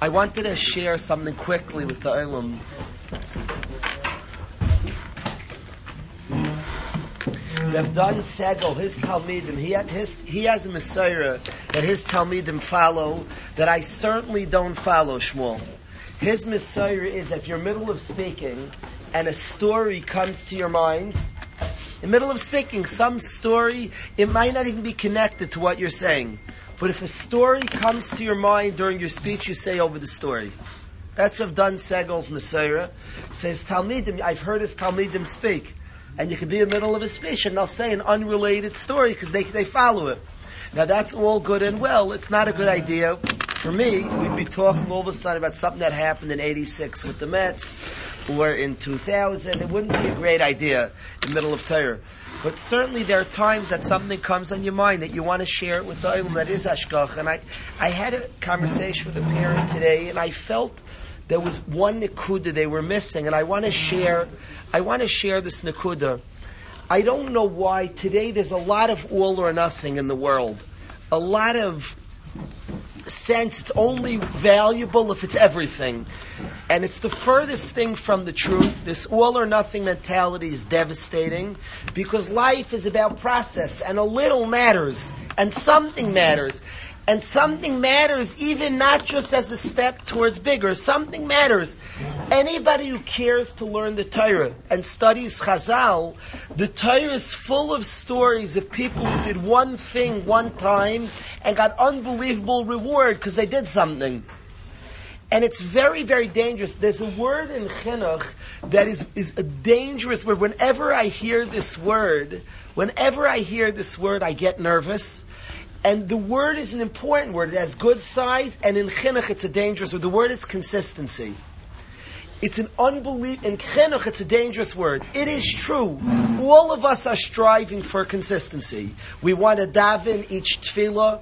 I wanted to share something quickly with the Ilum. Rav Dan Segal, his Talmidim, he, his, he has a Messiah that his Talmidim follow that I certainly don't follow, Shmuel. His Messiah is if you're middle of speaking and a story comes to your mind, in the middle of speaking, some story, it might not even be connected to what you're saying. But if a story comes to your mind during your speech, you say over the story. That's what Dan Segal's Messiah. Says Talmidim, I've heard his Talmidim speak. And you could be in the middle of a speech and they'll say an unrelated story because they, they follow it. Now that's all good and well. It's not a good idea. For me, we'd be talking all of a sudden about something that happened in 86 with the Mets or in 2000. It wouldn't be a great idea in the middle of Torah. But certainly there are times that something comes on your mind that you want to share it with the Ilum that is Ashkach. And I, I had a conversation with a parent today and I felt there was one Nikuda they were missing and I want to share, I want to share this Nikuda. I don't know why today there's a lot of all or nothing in the world. A lot of sense it's only valuable if it's everything. And it's the furthest thing from the truth. This all or nothing mentality is devastating because life is about process and a little matters and something matters. And something matters even not just as a step towards bigger. Something matters. Anybody who cares to learn the Torah and studies Chazal, the Torah is full of stories of people who did one thing one time and got unbelievable reward because they did something. And it's very, very dangerous. There's a word in chinuch that is, is a dangerous word. Whenever I hear this word, whenever I hear this word, I get nervous. And the word is an important word. It has good size, and in chinuch it's a dangerous word. The word is consistency. It's an unbelief in chinuch. It's a dangerous word. It is true. All of us are striving for consistency. We want to daven each tefillah.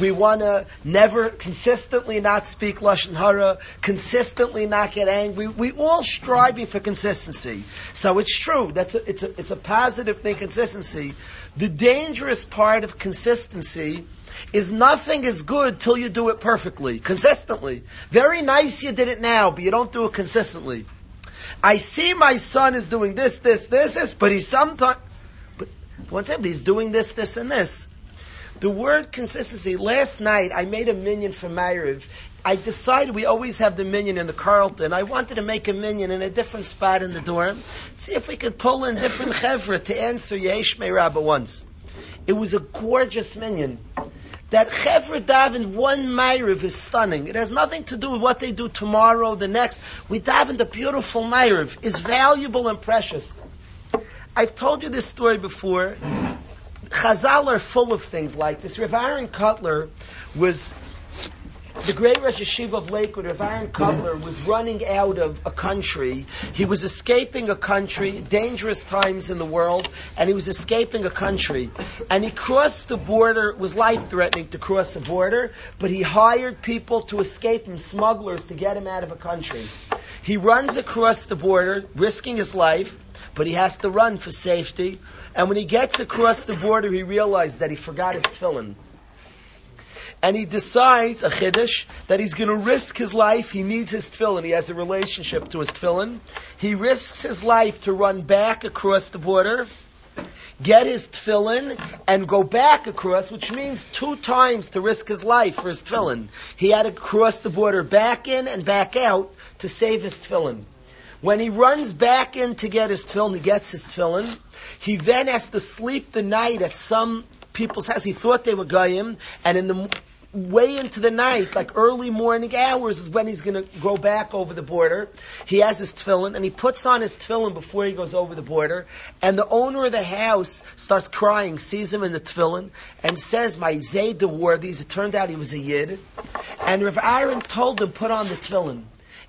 We want to never consistently not speak lashon hara, consistently not get angry. We all striving for consistency. So it's true. That's a, it's a, it's a positive thing. Consistency. The dangerous part of consistency is nothing is good till you do it perfectly, consistently. Very nice you did it now, but you don't do it consistently. I see my son is doing this, this, this, this, but he's sometimes, but one time he's doing this, this, and this. The word consistency, last night I made a minyan for Ma'ariv. I decided we always have the minyan in the Carlton. I wanted to make a minyan in a different spot in the dorm. See if we could pull in different chevra to answer Yesh Rabba once. It was a gorgeous minyan. That chevra daven one Ma'ariv is stunning. It has nothing to do with what they do tomorrow, the next. We daven the beautiful Ma'ariv is valuable and precious. I've told you this story before. Chazal are full of things like this. Rav Aaron Kotler was the great Rosh Yeshiva of Lakewood, Rav Aaron Kotler, was running out of a country. He was escaping a country, dangerous times in the world, and he was escaping a country. And he crossed the border, it was life threatening to cross the border, but he hired people to escape him, smugglers, to get him out of a country. He runs across the border, risking his life, but he has to run for safety. And when he gets across the border, he realizes that he forgot his tefillin. And he decides, a chiddush, that he's going to risk his life. He needs his tefillin. He has a relationship to his tefillin. He risks his life to run back across the border, get his tefillin, and go back across, which means two times to risk his life for his tefillin. He had to cross the border back in and back out to save his tefillin. When he runs back in to get his tefillin, he gets his tefillin. He then has to sleep the night at some people's house. He thought they were goyim, and in the way into the night, like early morning hours, is when he's going to go back over the border. He has his tefillin, and he puts on his tefillin before he goes over the border. And the owner of the house starts crying, sees him in the tefillin, and says, "My Zayda wore these." It turned out he was a yid, and Rav Aaron told him put on the tefillin.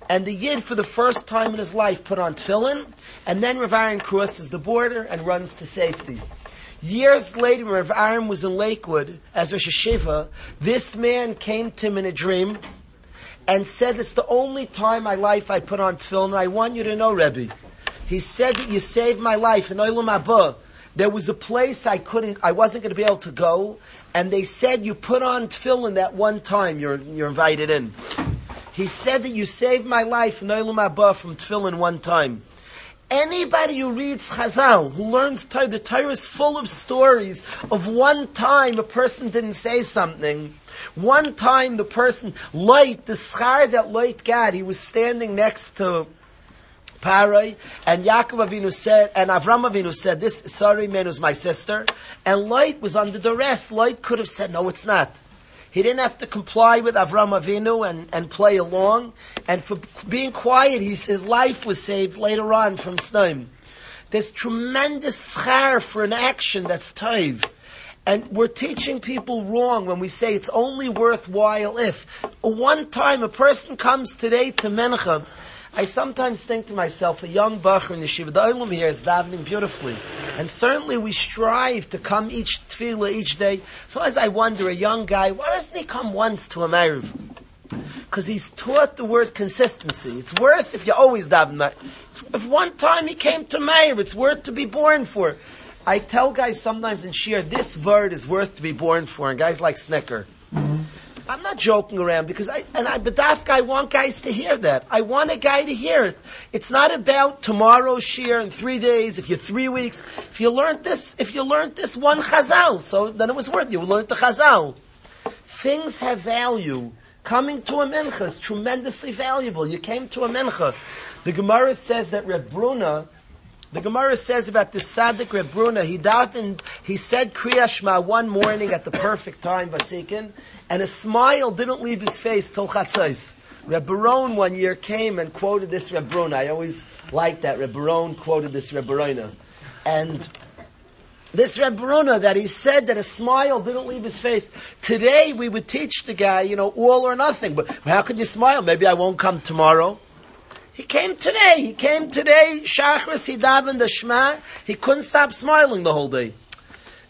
And the Yid, for the first time in his life, put on tefillin, and then Rav Aaron crosses the border and runs to safety. Years later, when Rav Aaron was in Lakewood as Rosh Yeshiva, this man came to him in a dream and said, it's the only time in my life I put on tefillin, and I want you to know, Rebbe. He said that you saved my life in Olam Haba. There was a place I couldn't, I wasn't going to be able to go, and they said you put on tefillin that one time you're, you're invited in. He said that you saved my life, Noilam Abba, from tefillin one time. Anybody who reads Chazal, who learns Torah, the Torah is full of stories of one time a person didn't say something. One time the person, Lot, the schar that Lot got, he was standing next to Parai, and Yaakov Avinu said, and Avram Avinu said, this sorry man was my sister, and Lot was under duress. Lot could have said, no, it's not. He didn't have to comply with Avram Avinu and, and play along. And for being quiet, his life was saved later on from Snaim. There's tremendous schar for an action that's taiv. And we're teaching people wrong when we say it's only worthwhile if. One time a person comes today to Mincha I sometimes think to myself, a young bacher in the Shiva, the Olam here is davening beautifully. And certainly we strive to come each tefillah, each day. So as I wonder, a young guy, why doesn't he come once to a Ma'ariv? Because he's taught the word consistency. It's worth if you always daven. If one time he came to Meir, it's worth to be born for. I tell guys sometimes in Shir, this word is worth to be born for, and guys like Snicker. I'm not joking around because I and I bedafka I want guys to hear that. I want a guy to hear it. It's not about tomorrow shir in three days. If you're three weeks, if you learned this, if you learned this one chazal, so then it was worth. You learned the chazal. Things have value. Coming to a mincha is tremendously valuable. You came to a mincha. The Gemara says that Reb Bruna, the Gemara says about the Sadik Reb Bruna, he davened, he said Kriyashma one morning at the perfect time, Basikin, and a smile didn't leave his face till Chatzais. Reb one year came and quoted this Reb. I always liked that. Reb quoted this Reb. And this Reb that he said that a smile didn't leave his face. Today we would teach the guy, you know, all or nothing. But how could you smile? Maybe I won't come tomorrow. He came today. He came today. Shachris, he davened the Shema. He couldn't stop smiling the whole day.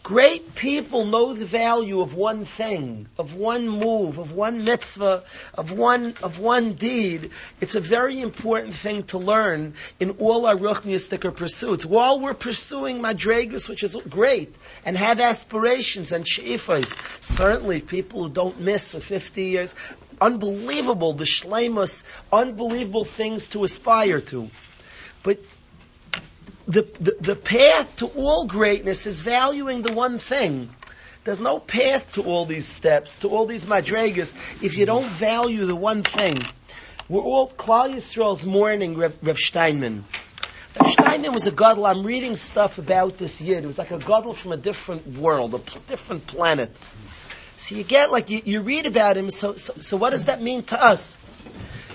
Great people know the value of one thing, of one move, of one mitzvah, of one, of one deed. It's a very important thing to learn in all our ruchniistic pursuits. While we're pursuing madregas, which is great, and have aspirations and sheifas, certainly people who don't miss for 50 years, unbelievable, the shlemus, unbelievable things to aspire to. But the, the, the path to all greatness is valuing the one thing. There's no path to all these steps, to all these madregas, if you don't value the one thing. We're all, Klal Yisrael's mourning Rev, Rev Steinman. Rev Steinman was a gadol. I'm reading stuff about this year. It was like a gadol from a different world, a p- different planet. So you get like you, you read about him. So, so, so what does that mean to us?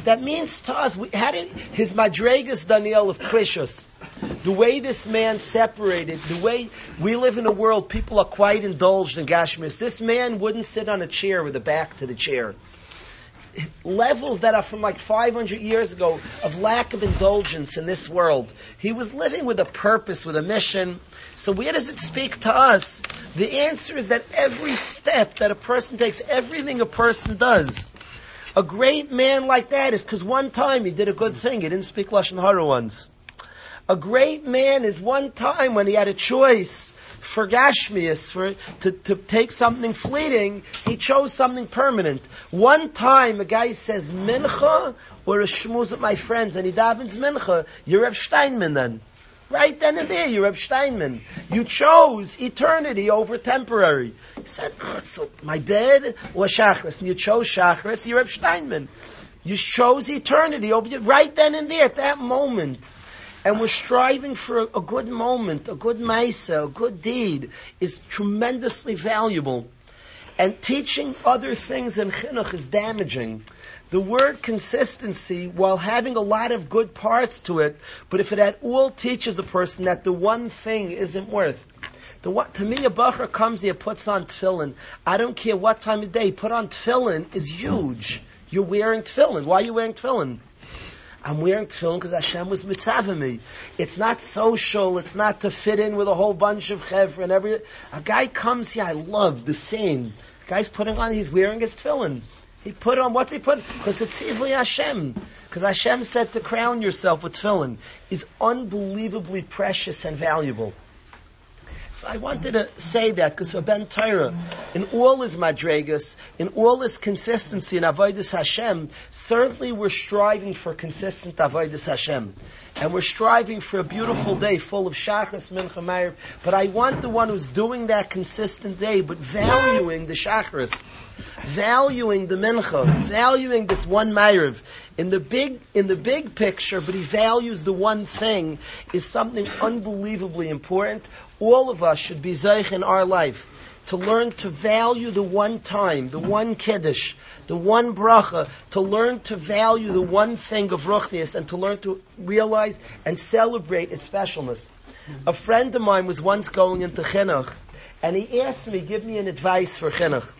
That means to us, we, how did his madregas Daniel of Krishus, the way this man separated, the way we live in a world, people are quite indulged in Gashmis. This man wouldn't sit on a chair with a back to the chair. Levels that are from like 500 years ago of lack of indulgence in this world. He was living with a purpose, with a mission. So where does it speak to us? The answer is that every step that a person takes, everything a person does, a great man like that is because one time he did a good thing. He didn't speak Lashon Hara once. A great man is one time when he had a choice for Gashmias, for, to, to take something fleeting, he chose something permanent. One time a guy says Mincha or a shmuz with my friends and he davens Mincha, you're Reb Steinman then. Right then and there, you're Reb Steinman. You chose eternity over temporary. He said, oh, so my bed was Shachris, and you chose Shachris, you're Reb Steinman. You chose eternity over right then and there, at that moment. And we're striving for a, a good moment, a good maisa, a good deed is tremendously valuable. And teaching other things in chinuch is damaging. The word consistency, while having a lot of good parts to it, but if it at all teaches a person that the one thing isn't worth. The to me, a bacher comes here, puts on tefillin. I don't care what time of day, put on tefillin is huge. You're wearing tefillin. Why are you wearing tefillin? I'm wearing tefillin because Hashem was mitzvah me. It's not social. It's not to fit in with a whole bunch of chevra and every. A guy comes here. I love the same. guy's putting on. He's wearing his tefillin. He put on, what's he put? Because it's Ivli Hashem. Because Hashem said to crown yourself with tefillin is unbelievably precious and valuable. So I wanted to say that because for Ben Torah, in all his madregas, in all his consistency in avodas Hashem, certainly we're striving for consistent avodas Hashem, and we're striving for a beautiful day full of shachris mincha meir. But I want the one who's doing that consistent day, but valuing the shachris, valuing the mincha, valuing this one meir in the big in the big picture, but he values the one thing is something unbelievably important all of us should be zeich in our life to learn to value the one time, the one kiddush, the one bracha, to learn to value the one thing of ruchnias, and to learn to realize and celebrate its specialness. A friend of mine was once going into chinuch, and he asked me, give me an advice for chinuch.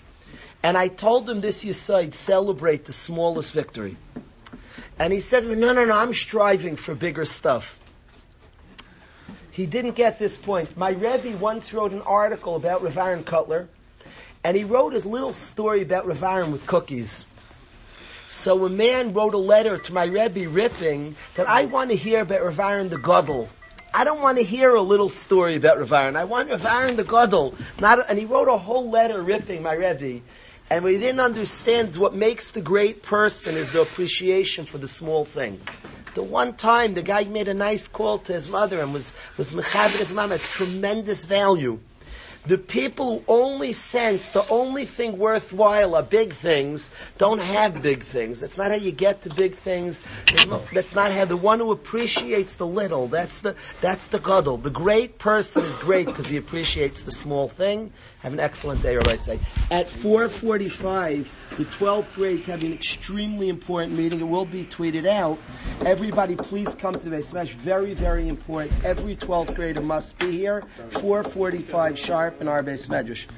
And I told him this yisaid, celebrate the smallest victory. And he said, no, no, no, I'm striving for bigger stuff. He didn't get this point. My Rebbe once wrote an article about Rav Kotler, and he wrote his little story about Rav with cookies. So a man wrote a letter to my Rebbe riffing that I want to hear about Rav the Gadol. I don't want to hear a little story about Rav. I want Rav the Gadol. Not, and he wrote a whole letter ripping my Rebbe. And what he didn't understand is what makes the great person is the appreciation for the small thing. The one time the guy made a nice call to his mother and was, was mechabed his mom has tremendous value. The people who only sense the only thing worthwhile are big things don't have big things. That's not how you get to big things. That's not how the one who appreciates the little. That's the that's the gadol. The great person is great because he appreciates the small thing. Have an excellent day, Rabbi say. At 4:45, the 12th grades have an extremely important meeting. It will be tweeted out. Everybody, please come to the smash. Very, very important. Every 12th grader must be here. 4:45 sharp in our beis medrash.